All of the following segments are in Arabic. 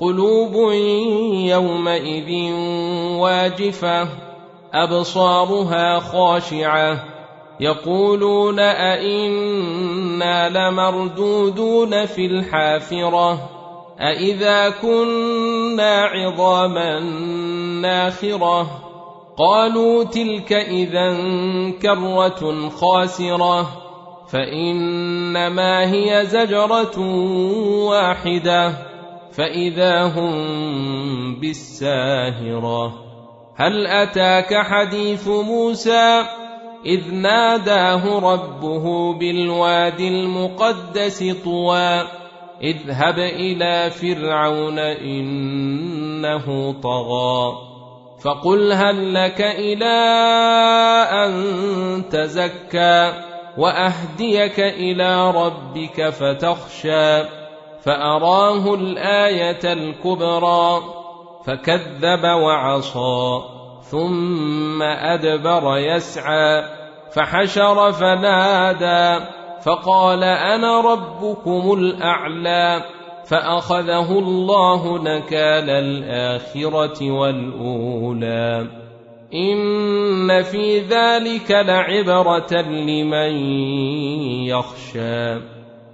قلوب يومئذ واجفة أبصارها خاشعة. يقولون أئنا لمردودون في الحافرة؟ أإذا كنا عظاما ناخرة؟ قالوا تلك إذا كرة خاسرة فإنما هي زجرة واحدة. فإذا هم بالساهرة. هل أتاك حديث موسى؟ إذ ناداه ربه بالوادي المقدس طوى. اذهب إلى فرعون إنه طغى. فقل هل لك إلى أن تزكى وأهديك إلى ربك فتخشى. فأراه الآية الكبرى فكذب وعصى ثم أدبر يسعى فحشر فنادى فقال أنا ربكم الأعلى فأخذه الله نكال الآخرة والأولى. إن في ذلك لعبرة لمن يخشى.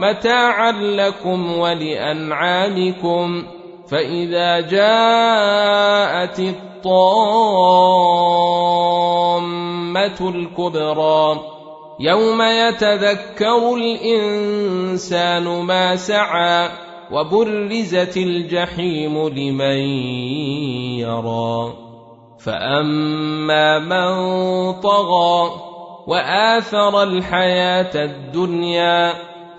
متاعا لكم ولأنعامكم فإذا جاءت الطامة الكبرى يوم يتذكر الإنسان ما سعى وبرزت الجحيم لمن يرى فأما من طغى وآثر الحياة الدنيا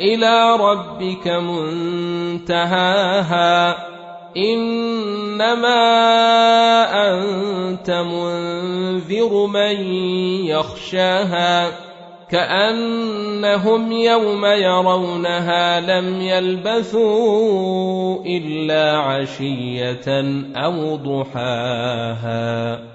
إلى ربك منتهاها. إنما أنت منذر من يخشاها. كأنهم يوم يرونها لم يلبثوا إلا عشية أو ضحاها.